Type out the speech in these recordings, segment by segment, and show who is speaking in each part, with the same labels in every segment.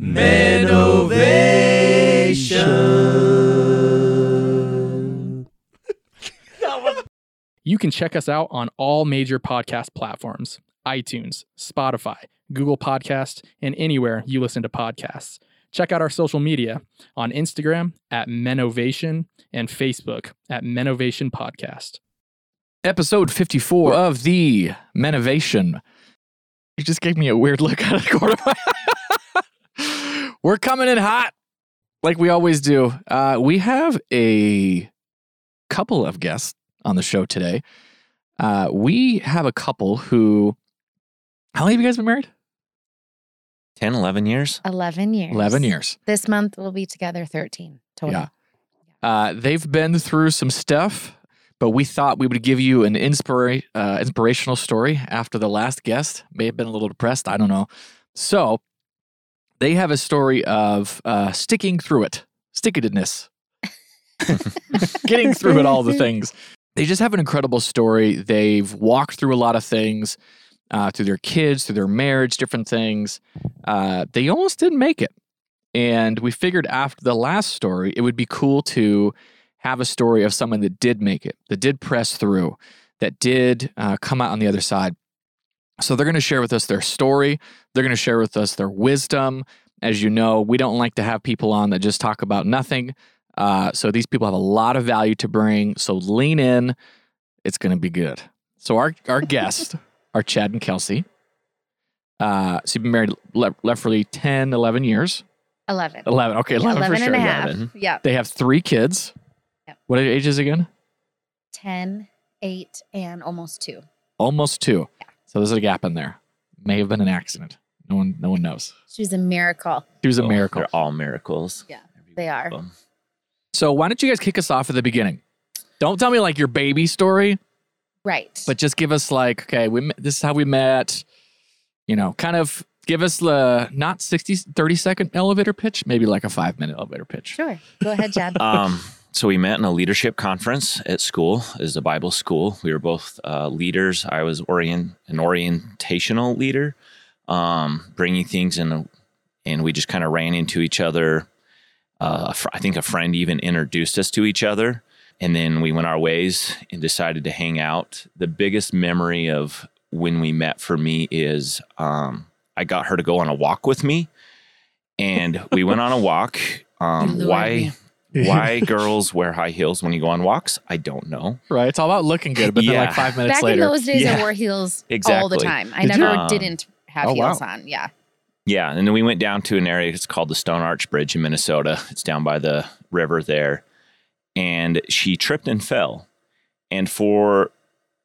Speaker 1: Menovation.
Speaker 2: You can check us out on all major podcast platforms iTunes, Spotify, Google Podcast, and anywhere you listen to podcasts. Check out our social media on Instagram at Menovation and Facebook at Menovation Podcast.
Speaker 3: Episode 54 of the Menovation. You just gave me a weird look out of the corner of my We're coming in hot, like we always do. Uh, we have a couple of guests on the show today. Uh, we have a couple who, how long have you guys been married?
Speaker 4: 10, 11 years.
Speaker 5: 11 years.
Speaker 3: 11 years.
Speaker 5: This month we'll be together 13 total.
Speaker 3: Yeah. Uh, they've been through some stuff, but we thought we would give you an inspira- uh, inspirational story after the last guest. May have been a little depressed. I don't know. So they have a story of uh, sticking through it, stickedness, getting through it, all the things. They just have an incredible story. They've walked through a lot of things uh, through their kids, through their marriage, different things. Uh, they almost didn't make it. And we figured after the last story, it would be cool to have a story of someone that did make it, that did press through, that did uh, come out on the other side. So they're going to share with us their story. They're going to share with us their wisdom. As you know, we don't like to have people on that just talk about nothing. Uh, so these people have a lot of value to bring. So lean in. It's going to be good. So our our guests are Chad and Kelsey. Uh, so you've been married le- roughly 10, 11 years.
Speaker 5: 11.
Speaker 3: 11. Okay, 11,
Speaker 5: 11
Speaker 3: for
Speaker 5: and
Speaker 3: sure.
Speaker 5: a half.
Speaker 4: 11.
Speaker 5: Yeah.
Speaker 3: They have three kids.
Speaker 5: Yep.
Speaker 3: What are ages again?
Speaker 5: 10, 8, and almost 2.
Speaker 3: Almost two. So there's a gap in there. May have been an accident. No one, no one knows.
Speaker 5: She's a miracle.
Speaker 3: She was a
Speaker 4: Oh,
Speaker 3: miracle.
Speaker 4: They're all miracles.
Speaker 5: Yeah, they are.
Speaker 4: Um,
Speaker 3: So why don't you guys kick us off at the beginning? Don't tell me like your baby story,
Speaker 5: Right.
Speaker 3: but just give us like, okay, we met- this is how we met. You know, kind of give us the not 60, 30 second elevator pitch, maybe like a five minute elevator pitch.
Speaker 5: sure. Go ahead, Chad.
Speaker 4: um, so we met in a leadership conference at school. is was a Bible school. We were both uh, leaders. I was orient an orientational leader, um, bringing things in, and we just kind of ran into each other. Uh, fr- I think a friend even introduced us to each other, and then we went our ways and decided to hang out. The biggest memory of when we met for me is um, I got her to go on a walk with me, and we went on a walk. Um, why? Why girls wear high heels when you go on walks? I don't know.
Speaker 3: Right. It's all about looking good, but then
Speaker 4: Yeah.
Speaker 3: like five minutes
Speaker 5: Back
Speaker 3: later.
Speaker 5: in those days,
Speaker 4: Yeah.
Speaker 5: I wore heels all the time. I
Speaker 3: Did
Speaker 5: never
Speaker 4: Um,
Speaker 5: didn't have
Speaker 3: oh,
Speaker 5: heels
Speaker 3: wow.
Speaker 5: on. Yeah.
Speaker 4: Yeah, and then we went down to an area. It's called the Stone Arch Bridge in Minnesota. It's down by the river there, and she tripped and fell. And for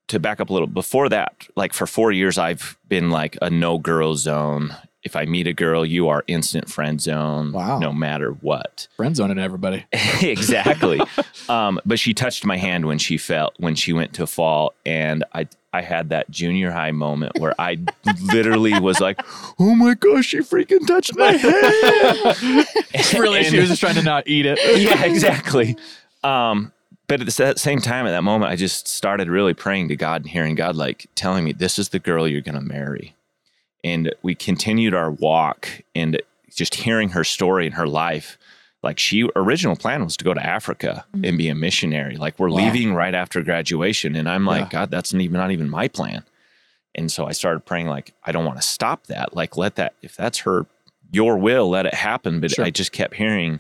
Speaker 4: to back up a little, before that, like for four years, I've been like a no girl zone. If I meet a girl, you are instant friend zone,
Speaker 3: Wow.
Speaker 4: no matter what.
Speaker 3: Friend zoning everybody.
Speaker 4: exactly. um, but she touched my hand when she fell when she went to fall, and I I had that junior high moment where I literally was like, "Oh my gosh, she freaking touched my hand!"
Speaker 3: really,
Speaker 4: And-
Speaker 3: she was just trying to not eat it.
Speaker 4: yeah, exactly. Um, but at the same time, at that moment, I just started really praying to God and hearing God like telling me, "This is the girl you're going to marry." And we continued our walk, and just hearing her story and her life. Like she original plan was to go to Africa mm-hmm. and be a missionary. Like we're
Speaker 3: Wow.
Speaker 4: leaving right after graduation, and I'm like,
Speaker 3: Yeah.
Speaker 4: God, that's not even not even my plan. And so I started praying, like, I don't want to stop that. Like, let that if that's her, your will, let it happen. But
Speaker 3: Sure.
Speaker 4: I just kept hearing,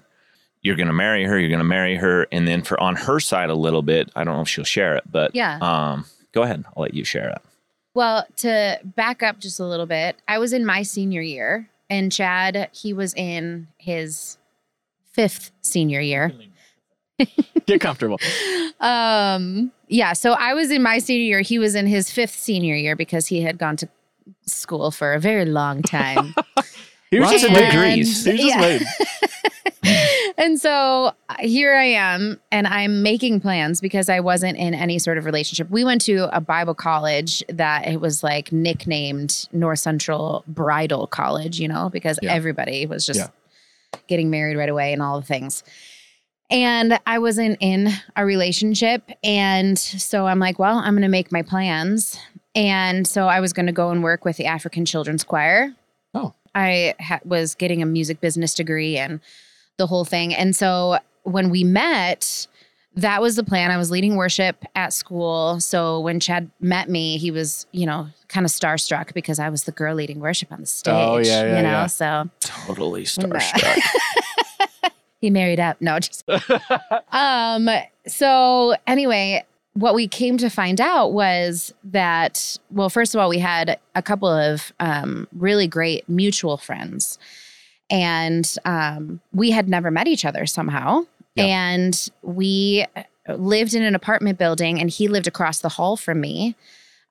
Speaker 4: you're going to marry her, you're going to marry her, and then for on her side a little bit, I don't know if she'll share it, but
Speaker 5: Yeah.
Speaker 4: um, go ahead, I'll let you share it.
Speaker 5: Well, to back up just a little bit, I was in my senior year, and Chad, he was in his fifth senior year.
Speaker 3: Get comfortable.
Speaker 5: Um, yeah, so I was in my senior year. He was in his fifth senior year because he had gone to school for a very long time.
Speaker 3: He was
Speaker 4: Lots
Speaker 3: just
Speaker 4: of
Speaker 3: waiting.
Speaker 4: degrees.
Speaker 3: He was just
Speaker 5: Yeah. and so uh, here I am, and I'm making plans because I wasn't in any sort of relationship. We went to a Bible college that it was like nicknamed North Central Bridal College, you know, because
Speaker 3: Yeah.
Speaker 5: everybody was just
Speaker 3: Yeah.
Speaker 5: getting married right away and all the things. And I wasn't in a relationship. And so I'm like, well, I'm going to make my plans. And so I was going to go and work with the African Children's Choir.
Speaker 3: Oh.
Speaker 5: I ha- was getting a music business degree and the whole thing. And so when we met, that was the plan. I was leading worship at school. So when Chad met me, he was, you know, kind of starstruck because I was the girl leading worship on the stage.
Speaker 3: Oh, yeah, yeah,
Speaker 5: you know,
Speaker 3: yeah.
Speaker 5: so
Speaker 4: Totally starstruck.
Speaker 5: he married up. No, just um. So anyway, what we came to find out was that well, first of all, we had a couple of um, really great mutual friends, and um, we had never met each other somehow,
Speaker 3: Yeah.
Speaker 5: and we lived in an apartment building, and he lived across the hall from me.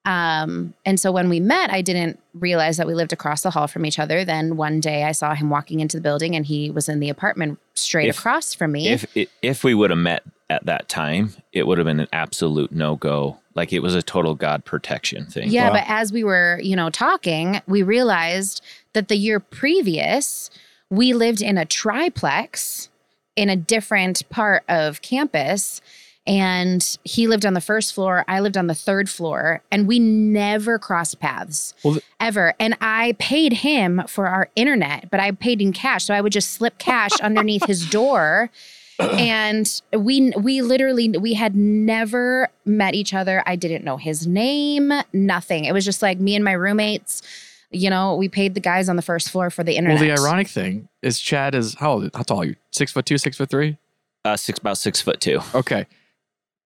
Speaker 5: Um, and so when we met, I didn't realize that we lived across the hall from each other. Then one day I saw him walking into the building and he was in the apartment straight
Speaker 4: If-
Speaker 5: across from me.
Speaker 4: if if we would have met at that time, it would have been an absolute no go. Like it was a total God protection thing.
Speaker 5: yeah,
Speaker 3: Wow.
Speaker 5: but as we were, you know, talking, we realized that the year previous, we lived in a triplex in a different part of campus. And he lived on the first floor, I lived on the third floor, and we never crossed paths
Speaker 3: Well, th-
Speaker 5: ever. And I paid him for our internet, but I paid in cash. So I would just slip cash underneath his door. And we we literally we had never met each other. I didn't know his name, nothing. It was just like me and my roommates. You know, we paid the guys on the first floor for the internet.
Speaker 3: Well, the ironic thing is Chad is how old? How tall are you? Six foot two, six foot three?
Speaker 4: Uh, six about six foot two.
Speaker 3: Okay.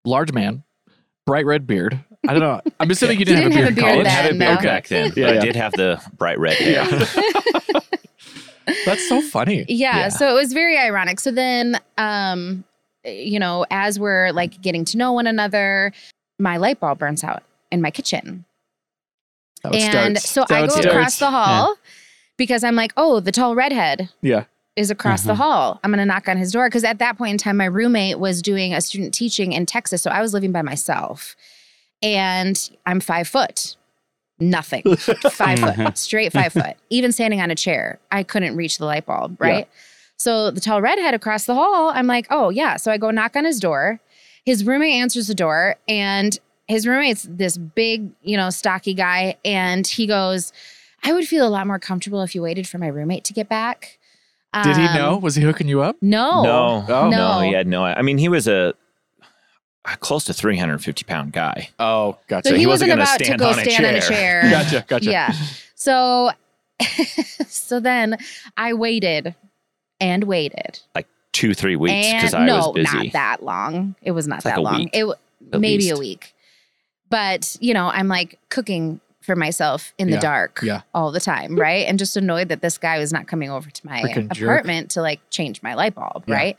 Speaker 3: Large man, bright red beard. I don't know. I'm assuming you didn't,
Speaker 5: didn't have a
Speaker 3: in
Speaker 5: beard
Speaker 3: college.
Speaker 4: I have a
Speaker 5: then,
Speaker 4: beard
Speaker 5: no.
Speaker 4: back then.
Speaker 3: Yeah,
Speaker 4: but
Speaker 3: yeah.
Speaker 4: I did have the bright red hair.
Speaker 3: That's so funny.
Speaker 5: yeah,
Speaker 4: Yeah.
Speaker 5: so it was very ironic so then um you know as we're like getting to know one another my light bulb burns out in my kitchen
Speaker 3: That's how it
Speaker 5: and
Speaker 3: starts.
Speaker 5: so
Speaker 3: That's
Speaker 5: i go
Speaker 3: starts.
Speaker 5: across the hall because i'm like oh the tall redhead
Speaker 3: Yeah.
Speaker 5: is across the
Speaker 1: Mhm.
Speaker 5: hall i'm gonna knock on his door because at that point in time my roommate was doing a student teaching in texas so i was living by myself and i'm five foot nothing five foot
Speaker 1: Mhm.
Speaker 5: straight five foot even standing on a chair i couldn't reach the light bulb right so the tall redhead across the hall i'm like oh yeah so i go knock on his door his roommate answers the door and his roommate's this big you know stocky guy and he goes i would feel a lot more comfortable if you waited for my roommate to get back
Speaker 3: Did he
Speaker 5: Um,
Speaker 3: know? Was he hooking you up?
Speaker 5: no
Speaker 4: No,
Speaker 3: Oh.
Speaker 4: no,
Speaker 5: No.
Speaker 4: he had no. I mean, he was a, a close to 350 pound guy.
Speaker 3: Oh, gotcha.
Speaker 5: so
Speaker 4: he
Speaker 5: he,
Speaker 4: wasn't
Speaker 5: wasn't,
Speaker 4: gonna
Speaker 5: about to go
Speaker 4: on a
Speaker 5: stand on a
Speaker 4: chair.
Speaker 5: chair
Speaker 3: gotcha. Gotcha.
Speaker 5: Yeah. So so then I waited and waited.
Speaker 4: like Two, three weeks because I
Speaker 5: no,
Speaker 4: was busy.
Speaker 5: not that long. It was not
Speaker 4: It's like
Speaker 5: that
Speaker 4: a
Speaker 5: long.
Speaker 4: week,
Speaker 5: It w-
Speaker 4: at
Speaker 5: maybe a week. But, you know, I'm like cooking for myself in
Speaker 3: Yeah,
Speaker 5: the dark
Speaker 3: yeah.
Speaker 5: all the time, right? And just annoyed that this guy was not coming over to my
Speaker 3: jerk.
Speaker 5: apartment to like change my light bulb,
Speaker 3: Yeah.
Speaker 5: right?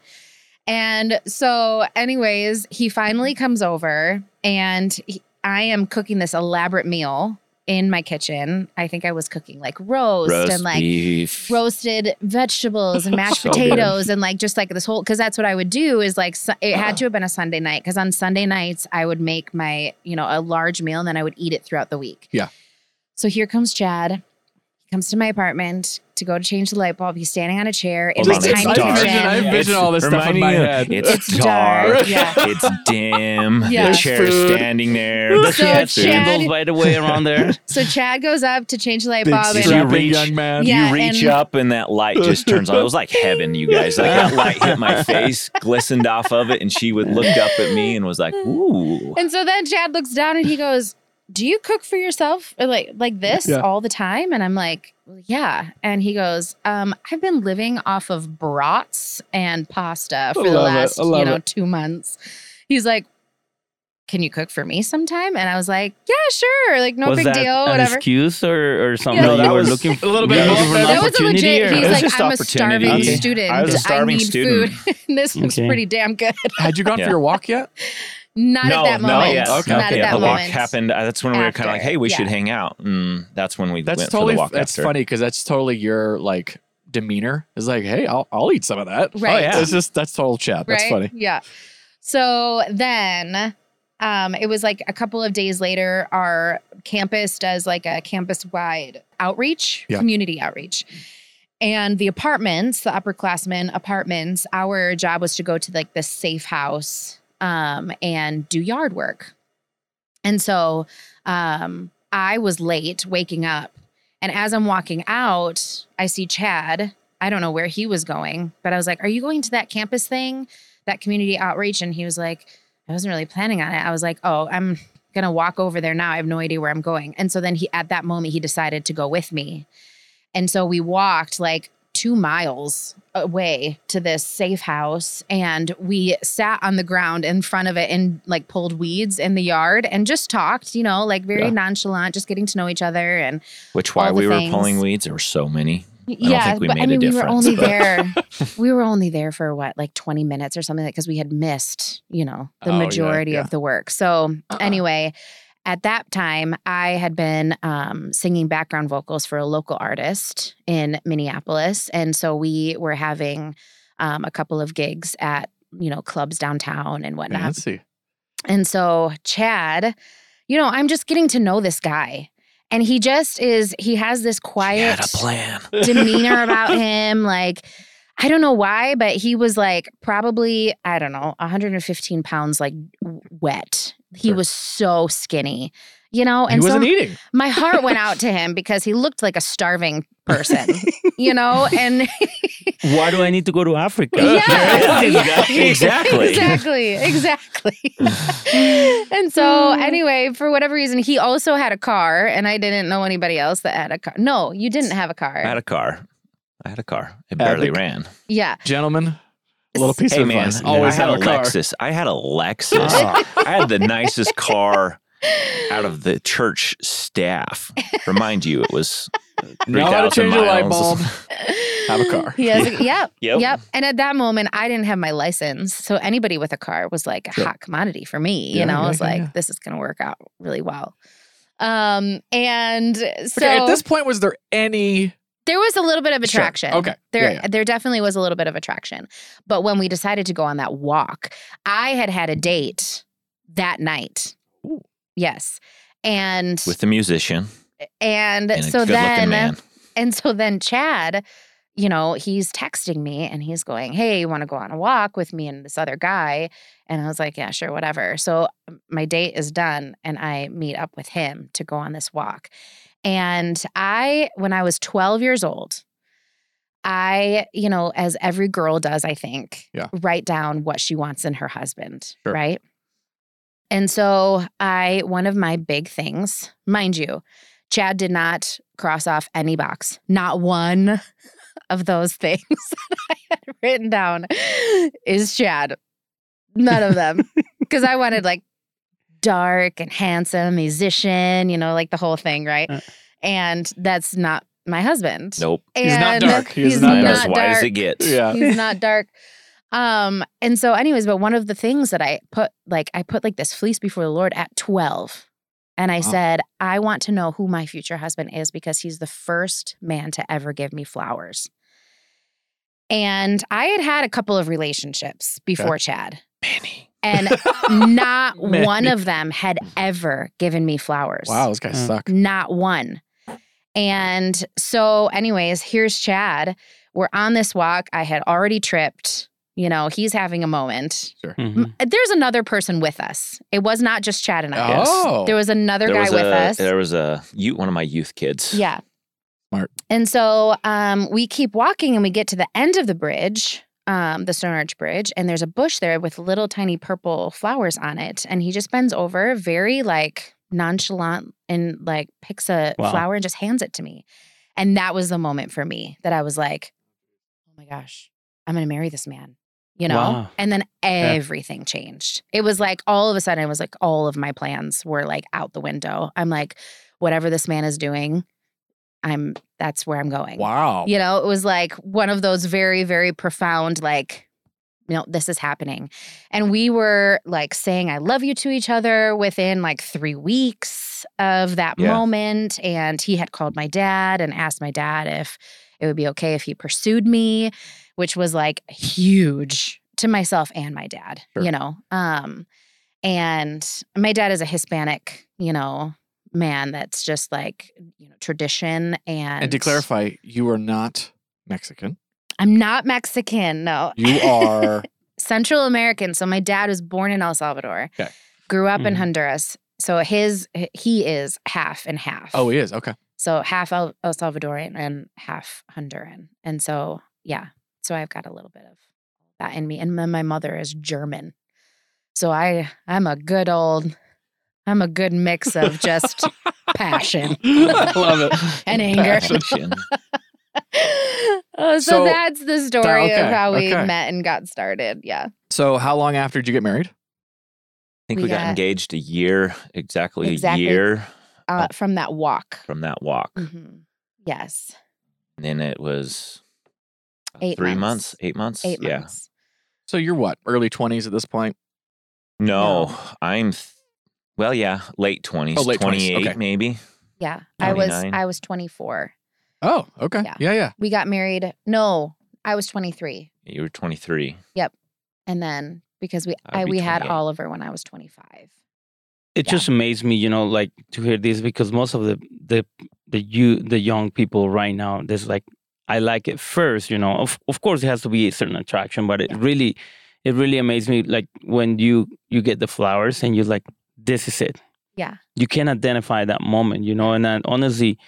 Speaker 5: And so, anyways, he finally comes over and he, I am cooking this elaborate meal in my kitchen. I think I was cooking like roast,
Speaker 4: Roast
Speaker 5: and like
Speaker 4: beef.
Speaker 5: roasted vegetables and mashed
Speaker 4: So good.
Speaker 5: potatoes and like just like this whole because that's what I would do is like su- it had to have been a Sunday night because on Sunday nights I would make my you know a large meal and then I would eat it throughout the week.
Speaker 3: Yeah.
Speaker 5: So here comes Chad. He comes to my apartment to go to change the light bulb. He's standing on a chair in
Speaker 4: Hold
Speaker 5: my
Speaker 4: on, it's
Speaker 5: tiny
Speaker 4: dark.
Speaker 5: kitchen.
Speaker 3: I envision all this stuff in my head.
Speaker 4: It's,
Speaker 5: It's
Speaker 4: dark.
Speaker 5: dark, yeah.
Speaker 4: It's dim.
Speaker 5: Yeah.
Speaker 4: The chair's
Speaker 3: Food.
Speaker 4: standing there.
Speaker 1: Does
Speaker 5: So
Speaker 1: he have
Speaker 5: Chad-
Speaker 1: candles by the way around there?
Speaker 5: So Chad goes up to change the light
Speaker 3: Big
Speaker 5: bulb. and-
Speaker 4: you
Speaker 3: strapping
Speaker 4: reach-
Speaker 3: young man.
Speaker 5: Yeah.
Speaker 4: you reach
Speaker 5: and-
Speaker 4: up and that light just turns on. It was like heaven, you guys. Like that light hit my face, glistened off of it, and she would look up at me and was like, "Ooh."
Speaker 5: And so then Chad looks down and he goes, "Do you cook for yourself Or like like this
Speaker 3: Yeah.
Speaker 5: all the time?" And I'm like, "Yeah." And he goes, um, "I've been living off of brats and pasta for the last you know
Speaker 3: it.
Speaker 5: two months." He's like. Can you cook for me sometime? And I was like, yeah, sure. Like, no
Speaker 1: was
Speaker 5: big
Speaker 1: that
Speaker 5: deal,
Speaker 1: an
Speaker 5: whatever.
Speaker 1: excuse or, or something
Speaker 5: Yeah. No,
Speaker 1: that
Speaker 4: that
Speaker 1: you were
Speaker 4: was
Speaker 1: looking
Speaker 3: a little bit
Speaker 1: you were
Speaker 3: of
Speaker 1: an
Speaker 3: both.
Speaker 5: That was a legit. He's
Speaker 4: was
Speaker 5: like,
Speaker 4: just
Speaker 5: I'm a starving
Speaker 1: Okay.
Speaker 5: student.
Speaker 4: I was a starving
Speaker 5: need
Speaker 4: student.
Speaker 5: food. this was
Speaker 1: Okay.
Speaker 5: pretty damn good.
Speaker 3: Had you gone
Speaker 4: Yeah.
Speaker 3: for your walk yet?
Speaker 5: Not
Speaker 4: no,
Speaker 5: at that
Speaker 4: no,
Speaker 5: moment.
Speaker 4: yes.
Speaker 3: Okay.
Speaker 5: Not
Speaker 3: okay.
Speaker 5: at that
Speaker 4: the walk happened. uh, That's when we were kind of like, "Hey, we should hang out." And that's when we
Speaker 3: That's
Speaker 4: went
Speaker 3: totally
Speaker 4: for the walk
Speaker 3: that's
Speaker 4: after.
Speaker 3: funny because that's totally your like demeanor. Is like, hey, I'll I'll eat some of that.
Speaker 5: Right.
Speaker 4: Oh, yeah.
Speaker 3: It's just that's total Chad. That's
Speaker 5: right?
Speaker 3: funny.
Speaker 5: Yeah. So then um, it was like a couple of days later, our campus does like a campus wide outreach,
Speaker 3: Yeah.
Speaker 5: community outreach. And the apartments, the upperclassmen apartments, our job was to go to like the safe house um, and do yard work. And so um, I was late waking up And as I'm walking out, I see Chad. I don't know where he was going, but I was like, Are you going to that campus thing, that community outreach? And he was like, I wasn't really planning on it. I was like, Oh, I'm gonna walk over there now. I have no idea where I'm going. And so then he at that moment he decided to go with me. And so we walked like two miles away to this safe house and we sat on the ground in front of it and like pulled weeds in the yard and just talked, you know, like very
Speaker 3: Yeah.
Speaker 5: nonchalant, just getting to know each other. And
Speaker 4: Which why
Speaker 5: all the
Speaker 4: we were pulling weeds, there were so many.
Speaker 5: yeah,
Speaker 4: think we
Speaker 5: but I
Speaker 4: made a
Speaker 5: mean, we were
Speaker 4: difference,
Speaker 5: only
Speaker 4: but-
Speaker 5: there. we were only there for what, like 20 minutes or something because we had missed, you know, the
Speaker 3: Oh,
Speaker 5: majority
Speaker 3: yeah.
Speaker 5: of the work. So, uh-uh. anyway, at that time, I had been um, singing background vocals for a local artist in Minneapolis. And so we were having um, a couple of gigs at, you know, clubs downtown and whatnot.
Speaker 3: Fancy.
Speaker 5: And so Chad, you know, I'm just getting to know this guy. And he just is, he has this quiet
Speaker 4: a plan.
Speaker 5: demeanor about him. Like, I don't know why, but he was like probably, I don't know, 115 pounds, like wet. He
Speaker 3: Sure.
Speaker 5: was so skinny, you know? And so
Speaker 3: wasn't eating.
Speaker 5: my heart went out to him because he looked like a starving person, you know? And
Speaker 1: Why do I need to go to Africa?
Speaker 5: yeah, yeah.
Speaker 1: guy.
Speaker 4: Exactly.
Speaker 5: exactly, exactly. and so,
Speaker 1: Hmm.
Speaker 5: anyway, for whatever reason, he also had a car, and I didn't know anybody else that had a car. No, you didn't have a car.
Speaker 4: I had a car. I had a car. It
Speaker 3: Had
Speaker 4: barely
Speaker 3: the-
Speaker 4: ran.
Speaker 5: yeah.
Speaker 3: Gentlemen, a little piece
Speaker 4: Hey
Speaker 3: of
Speaker 4: man,
Speaker 3: advice.
Speaker 4: I
Speaker 3: Always
Speaker 4: had a
Speaker 3: a car.
Speaker 4: Lexus. I had a Lexus.
Speaker 3: Ah.
Speaker 4: I had the nicest car out of the church staff. Remind you, it was
Speaker 3: Know how to
Speaker 4: 3,000
Speaker 3: change a light bulb. Have a car.
Speaker 5: He has a, yep,
Speaker 4: Yep.
Speaker 5: yep. And at that moment, I didn't have my license. So anybody with a car was like a
Speaker 3: Sure.
Speaker 5: hot commodity for me. You know,
Speaker 3: yeah,
Speaker 5: I was
Speaker 3: yeah,
Speaker 5: like,
Speaker 3: yeah.
Speaker 5: this is going to work out really well. Um, and so
Speaker 3: okay, at this point, was there any?
Speaker 5: There was a little bit of
Speaker 3: Sure.
Speaker 5: attraction.
Speaker 3: Okay.
Speaker 5: There,
Speaker 3: Yeah, yeah.
Speaker 5: there definitely was a little bit of attraction. But when we decided to go on that walk, I had had a date that night.
Speaker 3: Ooh.
Speaker 5: Yes. And
Speaker 4: with the musician
Speaker 5: and
Speaker 4: and
Speaker 5: so
Speaker 4: good-looking
Speaker 5: then
Speaker 4: man.
Speaker 5: and so then Chad, you know, he's texting me and he's going, Hey, you want to go on a walk with me and this other guy? And I was like, Yeah, sure, whatever. So um, my date is done and I meet up with him to go on this walk. And I, when I was 12 years old, I, you know, as every girl does, I think,
Speaker 3: Yeah.
Speaker 5: write down what she wants in her husband,
Speaker 3: Sure.
Speaker 5: right? And so I, one of my big things, mind you, Chad did not cross off any box, not one of those things that I had written down is Chad. None of them. Because I wanted like dark and handsome musician, you know, like the whole thing, right?
Speaker 1: Uh.
Speaker 5: And that's not my husband.
Speaker 4: Nope.
Speaker 3: He's not
Speaker 5: And
Speaker 3: dark. He is
Speaker 5: he's
Speaker 3: not
Speaker 4: I'm
Speaker 3: dark.
Speaker 4: as white as it
Speaker 5: dark.
Speaker 4: gets.
Speaker 3: Yeah.
Speaker 5: He's not dark. Um, and so, anyways, but one of the things that I put, like, I put like this fleece before the Lord at 12. And I
Speaker 3: Wow.
Speaker 5: said, I want to know who my future husband is because he's the first man to ever give me flowers. And I had had a couple of relationships before Chad,
Speaker 4: Manny.
Speaker 5: And not
Speaker 3: Man.
Speaker 5: one of them had ever given me flowers.
Speaker 3: Wow, those guys
Speaker 1: Uh,
Speaker 3: suck.
Speaker 5: Not one. And so, anyways, here's Chad. We're on this walk. I had already tripped. You know, he's having a moment.
Speaker 1: Mhm.
Speaker 5: There's another person with us. It was not just Chad and I.
Speaker 3: Oh,
Speaker 5: There was another
Speaker 4: There
Speaker 5: guy
Speaker 4: was
Speaker 5: with
Speaker 4: a,
Speaker 5: us.
Speaker 4: There was a youth, one of my youth kids.
Speaker 5: Yeah.
Speaker 3: Smart.
Speaker 5: And so um, we keep walking and we get to the end of the bridge, um, the Stone Arch Bridge, and there's a bush there with little tiny purple flowers on it. And he just bends over, very like nonchalant, and like picks a
Speaker 1: Wow.
Speaker 5: flower and just hands it to me. And that was the moment for me that I was like, oh my gosh, I'm going to marry this man. You know?
Speaker 1: Wow.
Speaker 5: And then everything changed. It was like all of a sudden, it was like all of my plans were like out the window. I'm like, whatever this man is doing, I'm that's where I'm going.
Speaker 3: wow.
Speaker 5: You know, it was like one of those very, very profound, like, you know, this is happening. And we were like saying, I love you to each other within like three weeks of that
Speaker 4: Yeah.
Speaker 5: moment. And he had called my dad and asked my dad if it would be okay if he pursued me, which was like huge to myself and my dad,
Speaker 3: Sure.
Speaker 5: you know. Um, and my dad is a Hispanic, you know, man that's just like, you know, tradition and
Speaker 3: And to clarify, you are not Mexican.
Speaker 5: I'm not Mexican. No.
Speaker 3: You are.
Speaker 5: Central American. So my dad was born in El Salvador.
Speaker 3: Okay.
Speaker 5: Grew up in
Speaker 1: Mhm.
Speaker 5: Honduras. So his he is half and half.
Speaker 3: oh, he is. Okay.
Speaker 5: So half El, El Salvadorian and half Honduran. And so, yeah. So I've got a little bit of that in me. And then my mother is German. So I I'm a good old I'm a good mix of just passion
Speaker 3: I love it.
Speaker 5: and anger.
Speaker 4: Passion.
Speaker 5: oh, so,
Speaker 3: So-
Speaker 5: that's the story
Speaker 3: okay,
Speaker 5: of how we
Speaker 3: okay.
Speaker 5: met and got started. Yeah.
Speaker 3: So, how long after did you get married?
Speaker 4: I think
Speaker 5: We
Speaker 4: we, got,
Speaker 5: got-
Speaker 4: engaged a year, exactly,
Speaker 5: Exactly.
Speaker 4: a year
Speaker 5: Uh, from that walk.
Speaker 4: from that walk.
Speaker 5: Mhm. Yes.
Speaker 4: And then it was uh,
Speaker 5: Eight
Speaker 4: three
Speaker 5: months.
Speaker 4: months, eight months.
Speaker 5: Eight
Speaker 4: yeah.
Speaker 5: months.
Speaker 3: So, you're what, early 20s at this point?
Speaker 4: No,
Speaker 5: No.
Speaker 4: I'm, th- well, yeah, late 20s,
Speaker 3: Oh, late 20s,
Speaker 4: 28
Speaker 3: okay.
Speaker 4: maybe.
Speaker 5: Yeah. I was I was 24.
Speaker 3: Oh, okay.
Speaker 5: Yeah.
Speaker 3: Yeah, yeah.
Speaker 5: We got married. No, I was 23.
Speaker 4: You were 23. Yep.
Speaker 5: And then because we
Speaker 4: I'd be
Speaker 5: we had Oliver when I was 25.
Speaker 1: It
Speaker 5: Yeah.
Speaker 1: just amazed me, you know, like to hear this because most of the the the you the young people right now, there's like I like it first, you know. Of of course, it has to be a certain attraction, but it
Speaker 5: Yeah.
Speaker 1: really, it really amazed me, like when you you get the flowers and you're like, this is it.
Speaker 5: Yeah.
Speaker 1: You can identify that moment, you know. And then honestly,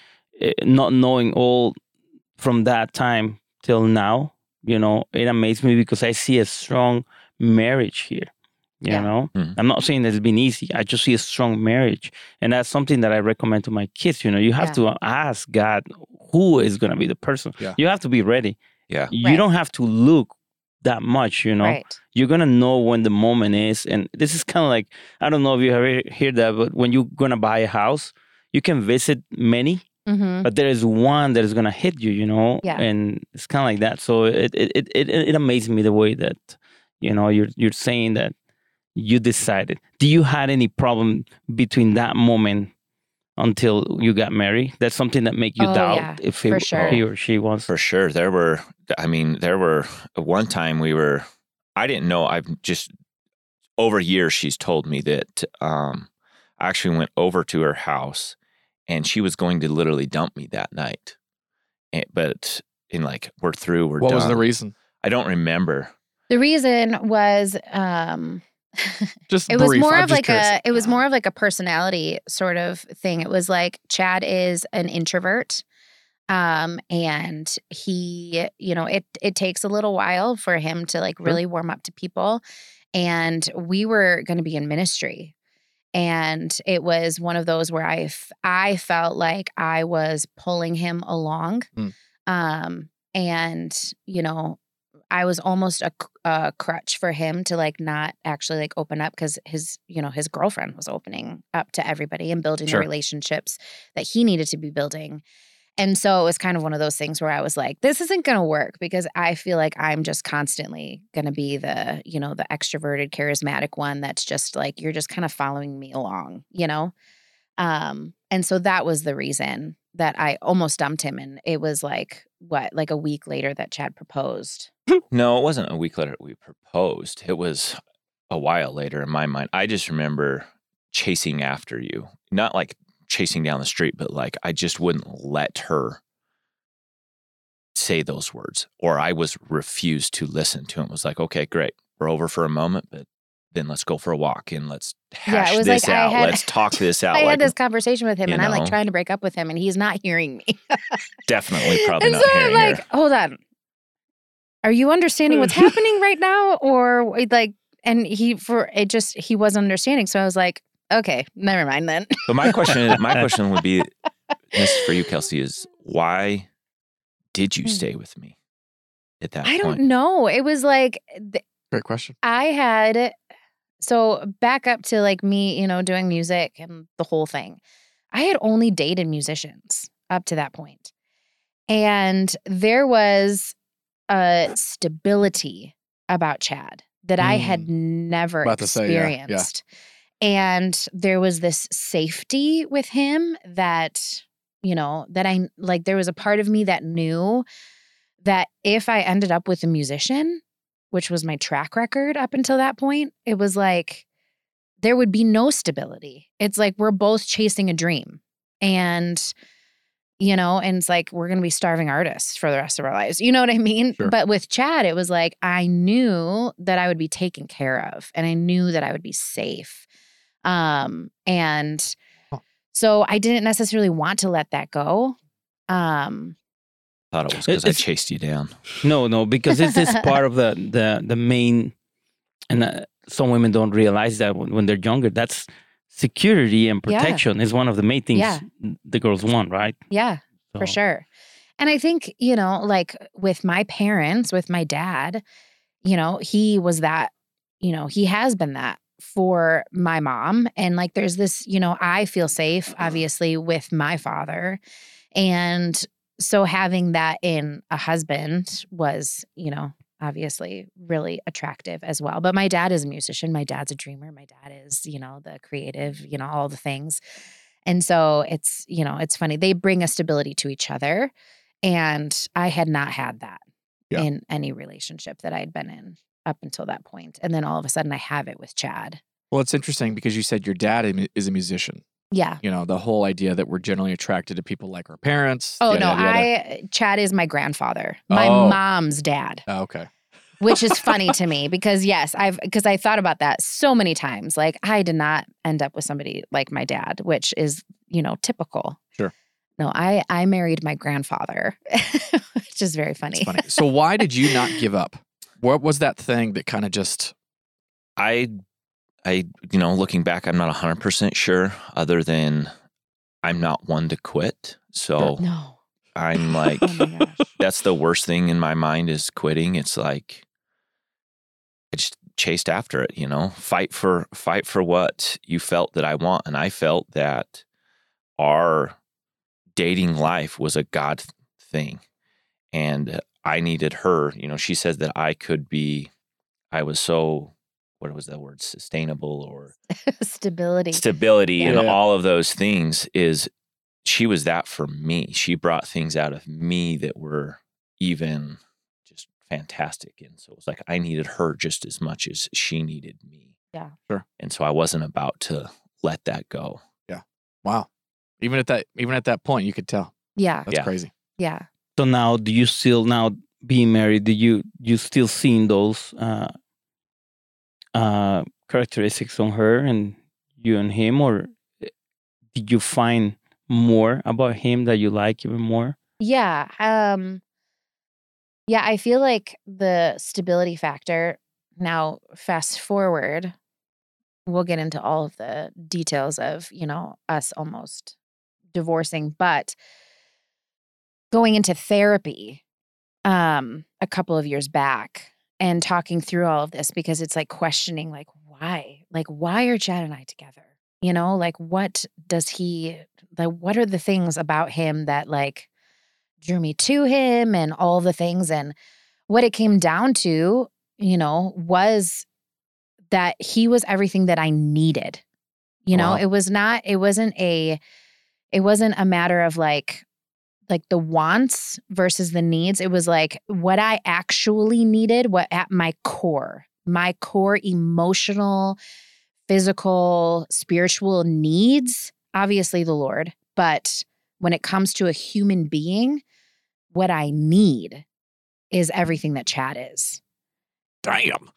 Speaker 1: eh, not knowing all from that time till now, you know, it amazes me because I see a strong marriage here. You
Speaker 5: Yeah.
Speaker 1: know,
Speaker 4: Mhm.
Speaker 1: I'm not saying that it's been easy. I just see a strong marriage, and that's something that I recommend to my kids. You know, you have to ask God who is going to be the person.
Speaker 3: Yeah.
Speaker 1: You have to be ready.
Speaker 4: Yeah.
Speaker 1: You
Speaker 5: Right.
Speaker 1: don't have to look that much. You know,
Speaker 5: Right.
Speaker 1: you're gonna know when the moment is, and this is kind of like I don't know if you ever hear that, but when you're gonna buy a house, you can visit many,
Speaker 5: hmm
Speaker 1: but there is one that is gonna hit you. You know,
Speaker 5: Yeah.
Speaker 1: and it's kind of like that. So it it it it, it amazes me the way that you know you're you're saying that you decided. Do you had any problem between that moment? Until you got married, that's something that make you
Speaker 5: Oh,
Speaker 1: doubt
Speaker 5: yeah,
Speaker 1: if
Speaker 5: for sure.
Speaker 1: he or she was.
Speaker 4: For sure. There were, I mean, there were, one time we were, I didn't know, I've just, over years, she's told me that um, I actually went over to her house and she was going to literally dump me that night. And, but in like, we're through, we're
Speaker 3: What
Speaker 4: done.
Speaker 3: was the reason?
Speaker 4: I don't remember.
Speaker 5: The reason was um
Speaker 3: Just
Speaker 5: it was
Speaker 3: brief.
Speaker 5: more
Speaker 3: I'm
Speaker 5: of like
Speaker 3: curious.
Speaker 5: a it was more of like a personality sort of thing it was like chad is an introvert um and he you know it it takes a little while for him to like really warm up to people and we were going to be in ministry and it was one of those where i f- i felt like i was pulling him along
Speaker 3: Hmm.
Speaker 5: um and you know I was almost a, a crutch for him to like not actually like open up because his, you know, his girlfriend was opening up to everybody and building
Speaker 3: Sure.
Speaker 5: the relationships that he needed to be building. And so it was kind of one of those things where I was like, this isn't going to work because I feel like I'm just constantly going to be the, you know, the extroverted, charismatic one that's just like, you're just kind of following me along, you know? Um, and so that was the reason that I almost dumped him. And it was like, what, like a week later that Chad proposed.
Speaker 4: No, it wasn't a week later we proposed. It was a while later in my mind. I just remember chasing after you. Not like chasing down the street, but like I just wouldn't let her say those words. Or I was refused to listen to him. It was like, okay, great. We're over for a moment, but then let's go for a walk and let's
Speaker 5: Yeah, it
Speaker 4: hash
Speaker 5: was
Speaker 4: this
Speaker 5: like I
Speaker 4: out.
Speaker 5: had-
Speaker 4: let's talk this out.
Speaker 5: I
Speaker 4: like
Speaker 5: had this conversation with him and I'm like trying to break up with him and he's not hearing me.
Speaker 4: definitely probably
Speaker 5: and
Speaker 4: not
Speaker 5: so I'm like,
Speaker 4: her.
Speaker 5: hold on. Are you understanding what's happening right now? Or like, and he, for it just, he wasn't understanding. So I was like, okay, never mind then.
Speaker 4: But my question, my question would be, this for you, Kelsey, is why did you
Speaker 5: Hmm.
Speaker 4: stay with me at that
Speaker 5: I
Speaker 4: point?
Speaker 5: don't know. It was like, th-
Speaker 3: Great question.
Speaker 5: I had, so back up to like me, you know, doing music and the whole thing. I had only dated musicians up to that point. And there was a stability about Chad that I had mm. never
Speaker 3: About to say, yeah, yeah.
Speaker 5: experienced. And there was this safety with him that, you know, that I like, there was a part of me that knew that if I ended up with a musician, which was my track record up until that point, it was like there would be no stability. It's like we're both chasing a dream. And, you know, and it's like we're going to be starving artists for the rest of our lives. You know what I mean?
Speaker 3: Sure.
Speaker 5: But with Chad, it was like I knew that I would be taken care of and I knew that I would be safe. Um, and
Speaker 3: Huh.
Speaker 5: So I didn't necessarily want to let that go. Um,
Speaker 4: Thought it was because I chased you down.
Speaker 1: No, no, because this is part of the the the main, and uh, some women don't realize that when, when they're younger. That's security and
Speaker 5: Yeah.
Speaker 1: protection is one of the main things
Speaker 5: Yeah.
Speaker 1: the girls want, right?
Speaker 5: yeah, for sure. And I think, you know, like with my parents, with my dad, you know, he was that, you know, he has been that for my mom. And like there's this, you know, I feel safe, obviously, with my father. And so having that in a husband was, you know, obviously really attractive as well. But my dad is a musician. My dad's a dreamer. My dad is, you know, the creative, you know, all the things. And so it's, you know, it's funny. They bring a stability to each other. And I had not had that
Speaker 3: Yeah.
Speaker 5: in any relationship that I had been in up until that point. And then all of a sudden I have it with Chad.
Speaker 3: Well, it's interesting because you said your dad is a musician.
Speaker 5: Yeah.
Speaker 3: You know, the whole idea that we're generally attracted to people like our parents.
Speaker 5: Oh
Speaker 3: yada,
Speaker 5: no,
Speaker 3: yada, yada.
Speaker 5: I Chad is my grandfather. My
Speaker 3: Oh.
Speaker 5: mom's dad.
Speaker 3: Oh, okay.
Speaker 5: which is funny to me because yes, I've because I thought about that so many times. Like I did not end up with somebody like my dad, which is you know typical.
Speaker 3: Sure.
Speaker 5: No, I I married my grandfather, which is very funny.
Speaker 3: It's funny. so why did you not give up? What was that thing that kind of just
Speaker 4: I, I, you know, looking back, I'm not 100% sure, other than I'm not one to quit. So
Speaker 5: No.
Speaker 4: I'm like,
Speaker 5: Oh
Speaker 4: that's the worst thing in my mind is quitting. It's like, I just chased after it, you know, fight for, fight for what you felt that I want. And I felt that our dating life was a God thing. And I needed her, you know, she said that I could be, I was so, what was that word, sustainable or
Speaker 5: Stability.
Speaker 4: stability and
Speaker 3: Yeah.
Speaker 4: all of those things is she was that for me. She brought things out of me that were even just fantastic. And so it was like I needed her just as much as she needed me.
Speaker 5: Yeah.
Speaker 3: Sure.
Speaker 4: And so I wasn't about to let that go. Yeah.
Speaker 3: Wow? Even at that even at that point, you could tell.
Speaker 5: yeah.
Speaker 3: That's
Speaker 4: Yeah.
Speaker 3: crazy.
Speaker 5: Yeah.
Speaker 1: So now, do you still now being married? Do you you still seeing those uh, uh, characteristics on her and you and him, or eh, did you find more about him that you like even more?
Speaker 5: Yeah. Um yeah, I feel like the stability factor now fast forward we'll get into all of the details of, you know, us almost divorcing, but going into therapy um a couple of years back and talking through all of this because it's like questioning like why? Like why are Chad and I together? You know, like what does he like what are the things about him that like drew me to him and all the things and what it came down to, you know, was that he was everything that I needed. You know, it was not it wasn't a it wasn't a matter of like like the wants versus the needs. It was like what I actually needed, what at my core, my core emotional, physical, spiritual needs, obviously the Lord, but when it comes to a human being, what I need is everything that Chad is.
Speaker 3: Damn.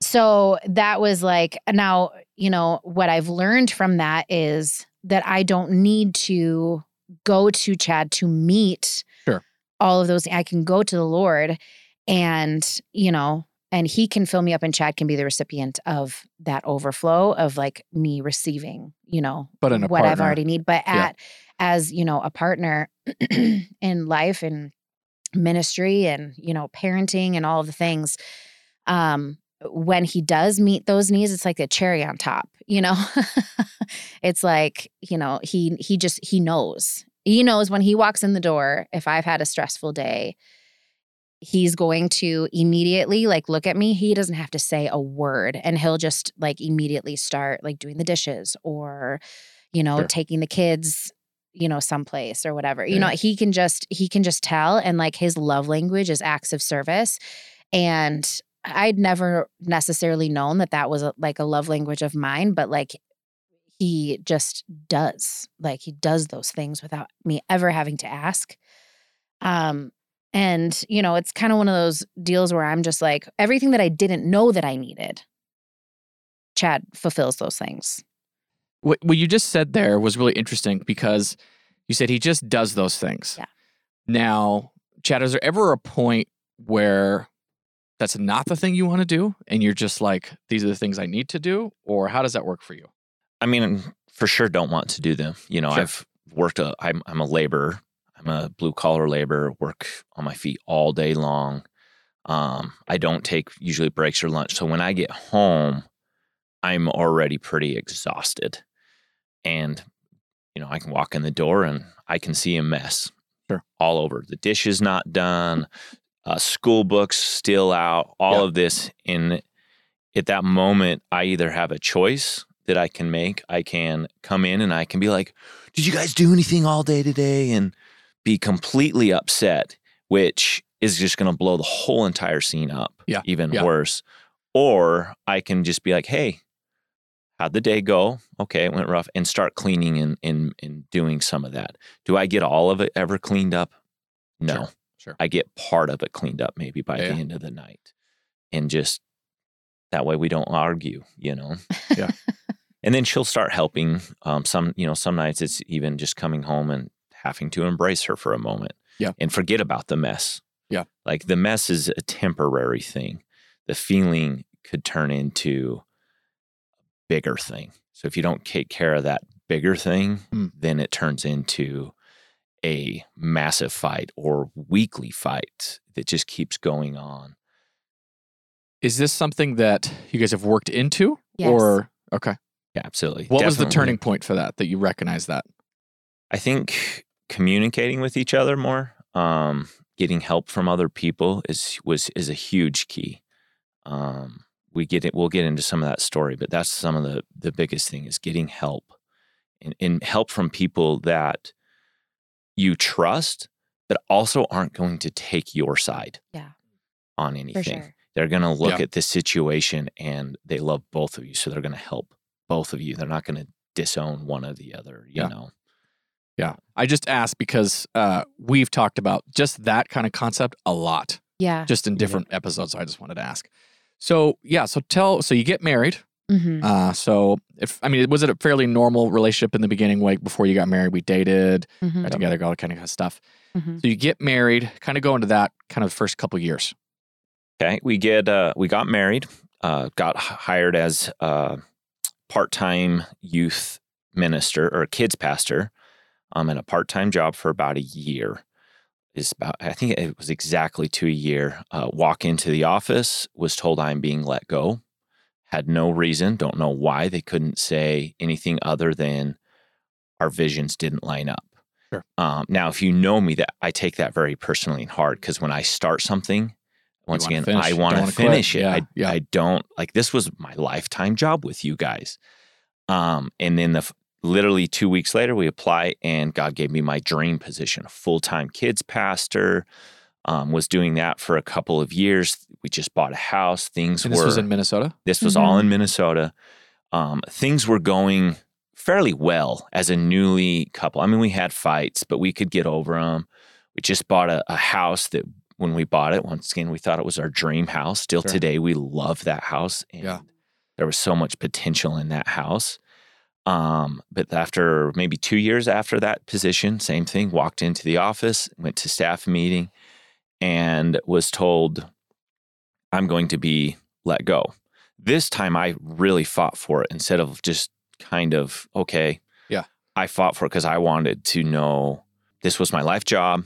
Speaker 5: So that was like, now, you know, what I've learned from that is that I don't need to go to Chad to meet
Speaker 3: Sure.
Speaker 5: all of those. I can go to the Lord and, you know, and he can fill me up and Chad can be the recipient of that overflow of like me receiving, you know,
Speaker 3: But
Speaker 5: what I've already need. But
Speaker 3: Yeah.
Speaker 5: at as, you know, a partner in life and ministry and, you know, parenting and all of the things, um, when he does meet those needs, it's like a cherry on top, you know? it's like, you know, he he just he knows. He knows when he walks in the door, if I've had a stressful day, he's going to immediately like look at me. He doesn't have to say a word and he'll just like immediately start like doing the dishes or, you know,
Speaker 3: Sure.
Speaker 5: taking the kids you know someplace or whatever you know he can just he can just tell and like his love language is acts of service and i'd never necessarily known that that was a, like a love language of mine but like he just does like he does those things without me ever having to ask um and you know it's kind of one of those deals where i'm just like everything that i didn't know that i needed chad fulfills those things
Speaker 3: what, what you just said there was really interesting because you said he just does those things.
Speaker 5: Yeah.
Speaker 3: Now, Chad, is there ever a point where that's not the thing you want to do and you're just like, these are the things I need to do? Or how does that work for you?
Speaker 4: I mean, for sure, don't want to do them. You know,
Speaker 3: Sure.
Speaker 4: I've worked. A, I'm I'm a laborer. I'm a blue collar laborer. Work on my feet all day long. Um, I don't take usually breaks or lunch. So when I get home, I'm already pretty exhausted, and you know, I can walk in the door and I can see a mess. All over. The dish is not done. Uh, school books still out. All
Speaker 3: Yeah.
Speaker 4: of this in at that moment, I either have a choice that I can make. I can come in and I can be like, Did you guys do anything all day today? And be completely upset, which is just going to blow the whole entire scene up.
Speaker 3: Yeah,
Speaker 4: Even
Speaker 3: yeah.
Speaker 4: worse. Or I can just be like, Hey, how'd the day go? Okay, it went rough. And start cleaning and, and, and doing some of that. Do I get all of it ever cleaned up? No.
Speaker 3: Sure, sure.
Speaker 4: I get part of it cleaned up maybe by
Speaker 3: Yeah,
Speaker 4: the end of the night. And just that way we don't argue, you know?
Speaker 3: Yeah.
Speaker 4: and then she'll start helping. Um, some, you know, some nights it's even just coming home and having to embrace her for a moment.
Speaker 3: Yeah.
Speaker 4: And forget about the mess.
Speaker 3: Yeah.
Speaker 4: Like the mess is a temporary thing. The feeling could turn into a bigger thing. So if you don't take care of that bigger thing,
Speaker 3: Hmm.
Speaker 4: then it turns into a massive fight or weekly fight that just keeps going on.
Speaker 3: Is this something that you guys have worked into?
Speaker 5: Yes.
Speaker 3: Or, okay.
Speaker 4: Yeah, absolutely.
Speaker 3: What was the turning point for that, that you recognize that?
Speaker 4: I think communicating with each other more, um, getting help from other people is was is a huge key. Um, we get it. We'll get into some of that story, but that's some of the the biggest thing is getting help, and, and help from people that you trust, that also aren't going to take your side.
Speaker 5: Yeah.
Speaker 4: On
Speaker 5: For
Speaker 4: anything,
Speaker 5: sure.
Speaker 4: they're going to look
Speaker 3: Yeah.
Speaker 4: at the situation and they love both of you, so they're going to help both of you. They're not going to disown one or the other. You
Speaker 3: Yeah.
Speaker 4: know.
Speaker 3: Yeah. I just asked because uh, we've talked about just that kind of concept a lot,
Speaker 5: Yeah.
Speaker 3: just in different episodes. So I just wanted to ask. So, yeah. So tell, so you get married.
Speaker 5: Hmm
Speaker 3: Uh, so if, I mean, was it a fairly normal relationship in the beginning? Like before you got married, we dated,
Speaker 5: hmm
Speaker 3: got together, all that kind of stuff.
Speaker 5: hmm
Speaker 3: So you get married, kind of go into that kind of the first couple years.
Speaker 4: Okay, we get uh, we got married, uh, got hired as a part-time youth minister or kids pastor, um, in a part-time job for about a year. Is about I think it was exactly to a year. Uh, walk into the office, was told I'm being let go. Had no reason, don't know why. They couldn't say anything other than our visions didn't line up.
Speaker 3: Sure.
Speaker 4: Um, now, if you know me, that I take that very personally and hard because when I start something, once again,
Speaker 3: finish
Speaker 4: I want to
Speaker 3: wanna quit.
Speaker 4: finish it.
Speaker 3: Yeah,
Speaker 4: I,
Speaker 3: yeah.
Speaker 4: I don't like this was my lifetime job with you guys. Um, and then the literally two weeks later, we apply, and God gave me my dream position, a full time kids pastor. Um, was doing that for a couple of years. We just bought a house. Things
Speaker 3: And this
Speaker 4: were
Speaker 3: was in Minnesota.
Speaker 4: this was all in Minnesota. Um, things were going fairly well as a newly couple. I mean, we had fights, but we could get over them. We just bought a, a house that when we bought it, once again, we thought it was our dream house. Still
Speaker 3: Sure.
Speaker 4: today, we love that house. And
Speaker 3: Yeah.
Speaker 4: there was so much potential in that house. Um, but after maybe two years after that position, same thing, walked into the office, went to staff meeting, and was told, I'm going to be let go. This time I really fought for it instead of just kind of, okay.
Speaker 3: Yeah.
Speaker 4: I fought for it because I wanted to know this was my life job.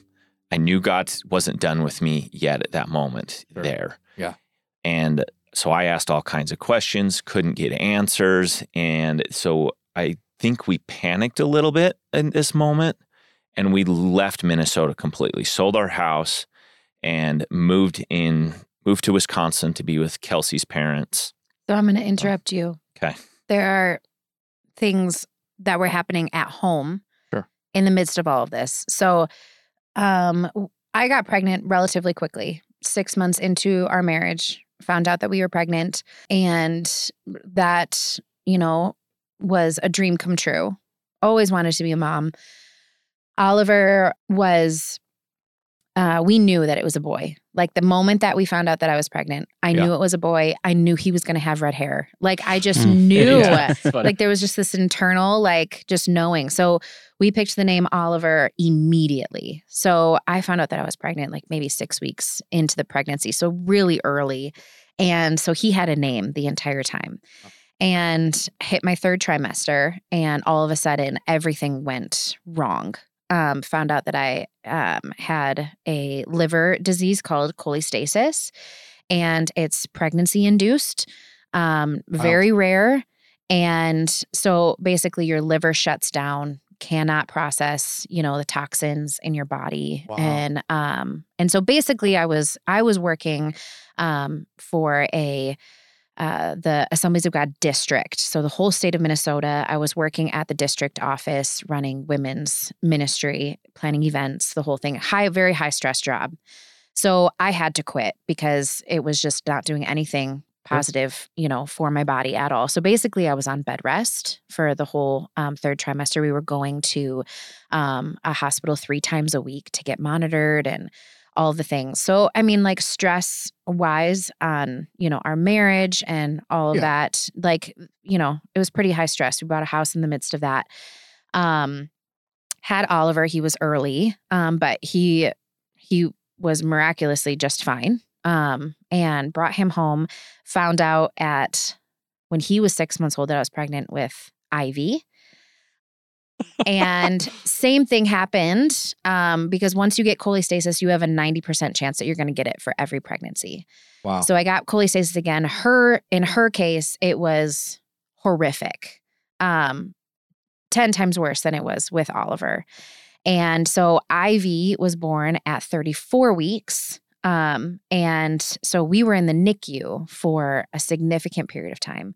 Speaker 4: I knew God wasn't done with me yet at that moment
Speaker 3: Sure.
Speaker 4: there.
Speaker 3: Yeah.
Speaker 4: And so I asked all kinds of questions, couldn't get answers. And so I think we panicked a little bit in this moment and we left Minnesota completely, sold our house and moved in, moved to Wisconsin to be with Kelsey's parents.
Speaker 5: So I'm going to interrupt you.
Speaker 4: Okay.
Speaker 5: There are things that were happening at home
Speaker 3: Sure.
Speaker 5: in the midst of all of this. So um, I got pregnant relatively quickly, six months into our marriage, found out that we were pregnant, and that, you know, was a dream come true. Always wanted to be a mom. Oliver was, uh, we knew that it was a boy. Like the moment that we found out that I was pregnant, I
Speaker 3: Yeah.
Speaker 5: knew it was a boy. I knew he was going to have red hair. Like I just
Speaker 1: Mm.
Speaker 5: knew.
Speaker 3: Yeah.
Speaker 5: Like there was just this internal, like just knowing. So we picked the name Oliver immediately. So I found out that I was pregnant like maybe six weeks into the pregnancy. So really early. And so he had a name the entire time. And hit my third trimester, and all of a sudden everything went wrong. Um, found out that I um, had a liver disease called cholestasis, and it's pregnancy induced, um, very rare. And so basically, your liver shuts down, cannot process, you know, the toxins in your body,
Speaker 3: Wow.
Speaker 5: and um, and so basically, I was I was working um, for a uh, the Assemblies of God district. So the whole state of Minnesota, I was working at the district office, running women's ministry, planning events, the whole thing. High, very high stress job. So I had to quit because it was just not doing anything positive, you know, for my body at all. So basically, I was on bed rest for the whole um, third trimester. We were going to um, a hospital three times a week to get monitored and all the things. So, I mean, like stress wise on, you know, our marriage and all of
Speaker 3: Yeah.
Speaker 5: that, like, you know, it was pretty high stress. We bought a house in the midst of that. Um, had Oliver, he was early, um, but he, he was miraculously just fine. Um, and brought him home, found out at when he was six months old that I was pregnant with Ivy and same thing happened um, because once you get cholestasis, you have a 90% chance that you're going to get it for every pregnancy.
Speaker 3: wow.
Speaker 5: So I got cholestasis again. Her, in her case, it was horrific. Um, 10 times worse than it was with Oliver. And so Ivy was born at 34 weeks. Um, and so we were in the NICU for a significant period of time.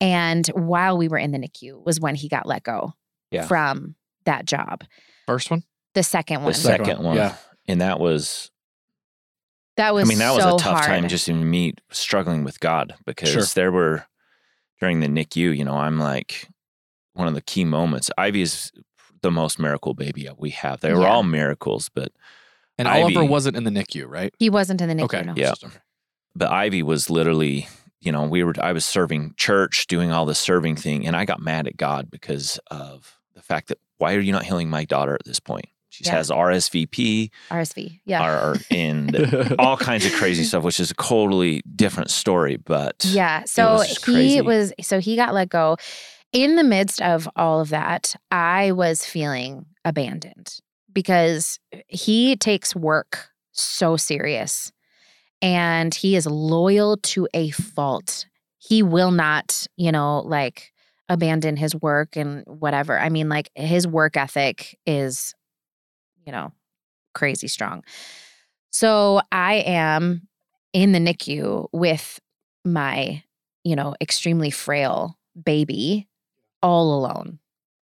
Speaker 5: And while we were in the NICU was when he got let go
Speaker 4: Yeah.
Speaker 5: from that job.
Speaker 3: First one?
Speaker 5: The second
Speaker 4: The
Speaker 5: one.
Speaker 3: Second
Speaker 4: second
Speaker 3: one,
Speaker 4: one.
Speaker 3: yeah.
Speaker 4: And that was,
Speaker 5: that was
Speaker 4: I mean, that was a tough
Speaker 5: hard.
Speaker 4: time just in me struggling with God because
Speaker 3: Sure.
Speaker 4: there were, during the NICU, you know, I'm like one of the key moments. Ivy is the most miracle baby we have. They were
Speaker 5: Yeah.
Speaker 4: all miracles, but
Speaker 3: And
Speaker 4: Ivy-
Speaker 3: Oliver wasn't in the NICU, right?
Speaker 5: He wasn't in the NICU.
Speaker 3: okay.
Speaker 5: No.
Speaker 4: Yeah. but Ivy was literally, you know, we were I was serving church, doing all the serving thing, and I got mad at God because of the fact that why are you not healing my daughter at this point? She
Speaker 5: Yeah.
Speaker 4: has RSVP,
Speaker 5: RSV. Yeah.
Speaker 4: or, and all kinds of crazy stuff, which is a totally different story. But
Speaker 5: Yeah. So
Speaker 4: was
Speaker 5: he
Speaker 4: crazy.
Speaker 5: was, so he got let go. In the midst of all of that, I was feeling abandoned because he takes work so serious and he is loyal to a fault. He will not, you know, like abandon his work and whatever. I mean, like his work ethic is, you know, crazy strong. So I am in the NICU with my, you know, extremely frail baby all alone.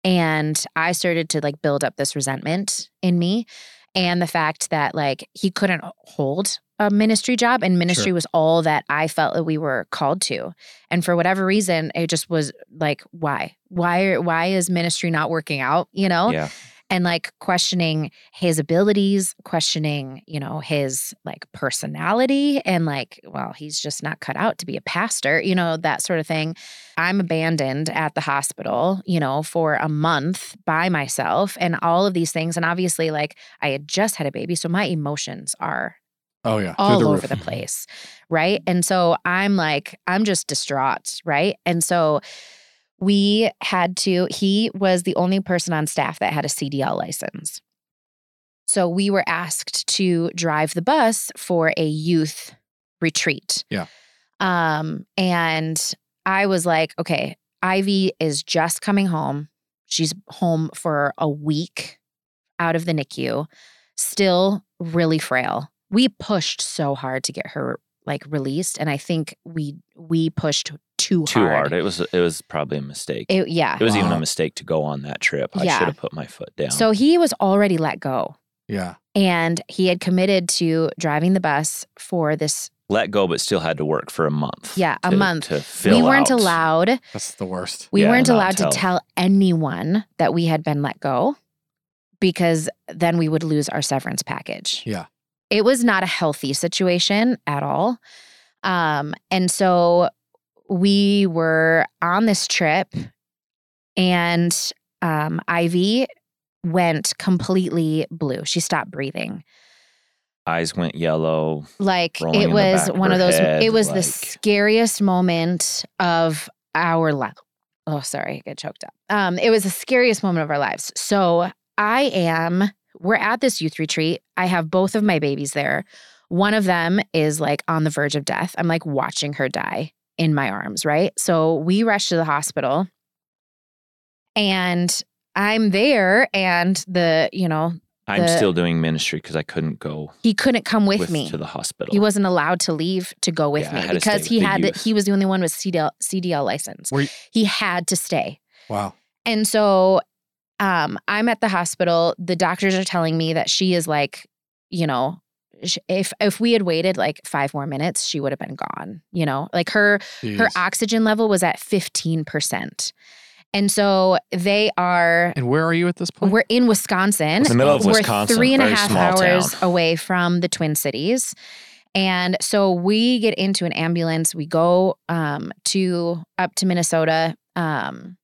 Speaker 5: And I started to like build up this resentment in me and the fact that like he couldn't hold a ministry job and ministry
Speaker 3: Sure.
Speaker 5: was all that I felt that we were called to. And for whatever reason, it just was like why? Why why is ministry not working out, you know?
Speaker 4: yeah,
Speaker 5: and like questioning his abilities, questioning, you know, his like personality and like, well, he's just not cut out to be a pastor, you know, that sort of thing. I'm abandoned at the hospital, you know, for a month by myself and all of these things. And obviously, like, I had just had a baby. So my emotions are
Speaker 3: Oh yeah.
Speaker 5: All
Speaker 3: the
Speaker 5: over
Speaker 3: roof.
Speaker 5: the place. Right. And so I'm like, I'm just distraught. Right. And so we had to, he was the only person on staff that had a CDL license. So we were asked to drive the bus for a youth retreat.
Speaker 3: Yeah.
Speaker 5: Um, and I was like, okay, Ivy is just coming home. She's home for a week out of the NICU, still really frail. We pushed so hard to get her like released, and I think we we pushed too,
Speaker 4: too hard. It was it was probably a mistake. It,
Speaker 5: It- yeah.
Speaker 4: was even a mistake to go on that trip. I
Speaker 5: Yeah.
Speaker 4: should have put my foot down.
Speaker 5: So he was already let go,
Speaker 3: Yeah.
Speaker 5: and he had committed to driving the bus for this.
Speaker 4: let go, but still had to work for a month.
Speaker 5: Yeah, a month.
Speaker 4: to fill
Speaker 5: we weren't
Speaker 4: out.
Speaker 5: allowed.
Speaker 3: That's the worst.
Speaker 5: We
Speaker 4: Yeah,
Speaker 5: weren't
Speaker 4: not
Speaker 5: allowed
Speaker 4: tell.
Speaker 5: to tell anyone that we had been let go, because then we would lose our severance package.
Speaker 3: Yeah.
Speaker 5: It was not a healthy situation at all. Um, and so we were on this trip, and um, Ivy went completely blue. She stopped breathing.
Speaker 4: Eyes went yellow.
Speaker 5: Like it was
Speaker 4: of
Speaker 5: one of those.
Speaker 4: head,
Speaker 5: it was the scariest moment of our life. Oh, sorry, I get choked up. Um, it was the scariest moment of our lives. So I am. We're at this youth retreat. I have both of my babies there. One of them is like on the verge of death. I'm like watching her die in my arms, right? So we rush to the hospital and I'm there and the, you know,
Speaker 4: I'm
Speaker 5: The-
Speaker 4: still doing ministry because I couldn't go
Speaker 5: he couldn't come with,
Speaker 4: with
Speaker 5: me.
Speaker 4: to the hospital.
Speaker 5: He wasn't allowed to leave to go with
Speaker 4: Yeah,
Speaker 5: me
Speaker 4: had to stay
Speaker 5: because
Speaker 4: with
Speaker 5: he had to, he was the only one with CDL CDL license.
Speaker 3: You-
Speaker 5: he had to stay.
Speaker 3: Wow.
Speaker 5: And so um, I'm at the hospital. The doctors are telling me that she is like, you know, if if we had waited like five more minutes, she would have been gone. You know, like her her oxygen level was at 15%. And so they are
Speaker 3: and where are you at this point?
Speaker 5: we're in Wisconsin.
Speaker 4: It's the middle of
Speaker 5: We're
Speaker 4: Wisconsin,
Speaker 5: three and a
Speaker 4: very
Speaker 5: half
Speaker 4: small
Speaker 5: hours
Speaker 4: town.
Speaker 5: away from the Twin Cities. And so we get into an ambulance. We go um, to up to Minnesota, um,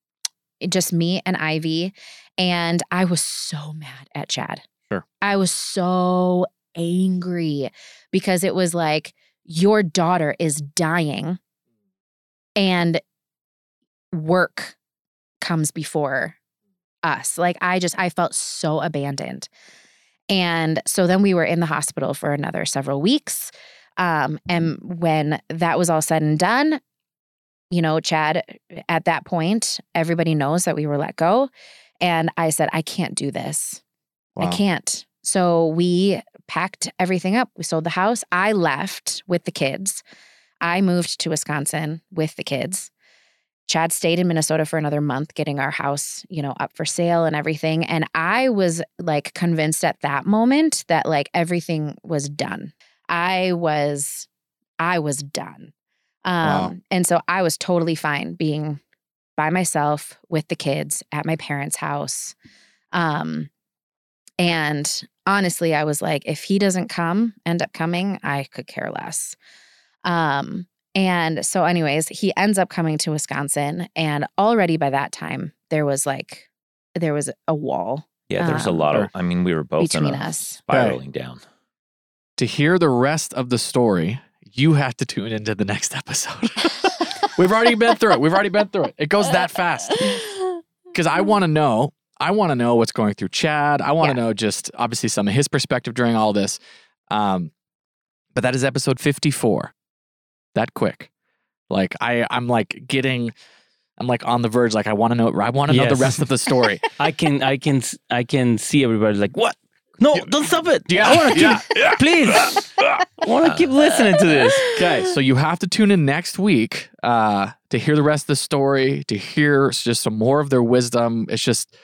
Speaker 5: just me and Ivy. And I was so mad at Chad.
Speaker 3: Sure.
Speaker 5: I was so angry because it was like, your daughter is dying and work comes before us. Like I just I felt so abandoned. And so then we were in the hospital for another several weeks. Um, and when that was all said and done, you know, Chad, at that point, everybody knows that we were let go. And I said, I can't do this. I can't. So we packed everything up. We sold the house. I left with the kids. I moved to Wisconsin with the kids. Chad stayed in Minnesota for another month getting our house, you know, up for sale and everything. And I was like convinced at that moment that like everything was done. I was I was done. Um
Speaker 3: Wow.
Speaker 5: and so I was totally fine being by myself with the kids at my parents' house. Um and honestly, I was like if he doesn't come, end up coming, I could care less. Um and so, anyways, he ends up coming to Wisconsin. And already by that time, there was like, there was a wall
Speaker 4: yeah, there's a
Speaker 5: um,
Speaker 4: lot of. I mean, we were both in
Speaker 5: between
Speaker 4: a
Speaker 5: us.
Speaker 4: spiraling down.
Speaker 3: to hear the rest of the story, you have to tune into the next episode. We've already been through it. We've already been through it. It goes that fast. Because I want to know, I want to know what's going through Chad. I want to know just obviously some of his perspective during all this. Um, but that is episode 54. That quick. Like I, I'm like getting, I'm like on the verge. Like I want to know, I want to know the rest of the story.
Speaker 1: I can I can I can see everybody like what? No, don't stop it.
Speaker 3: Yeah,
Speaker 1: I want to
Speaker 3: yeah,
Speaker 1: keep please. I want to keep listening to this.
Speaker 3: Okay, so you have to tune in next week uh, to hear the rest of the story, to hear just some more of their wisdom. It's just,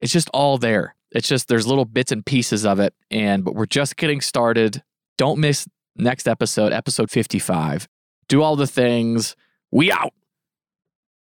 Speaker 3: it's just all there. It's just there's little bits and pieces of it, and but we're just getting started. Don't miss next episode, episode fifty-five. Do all the things. We out.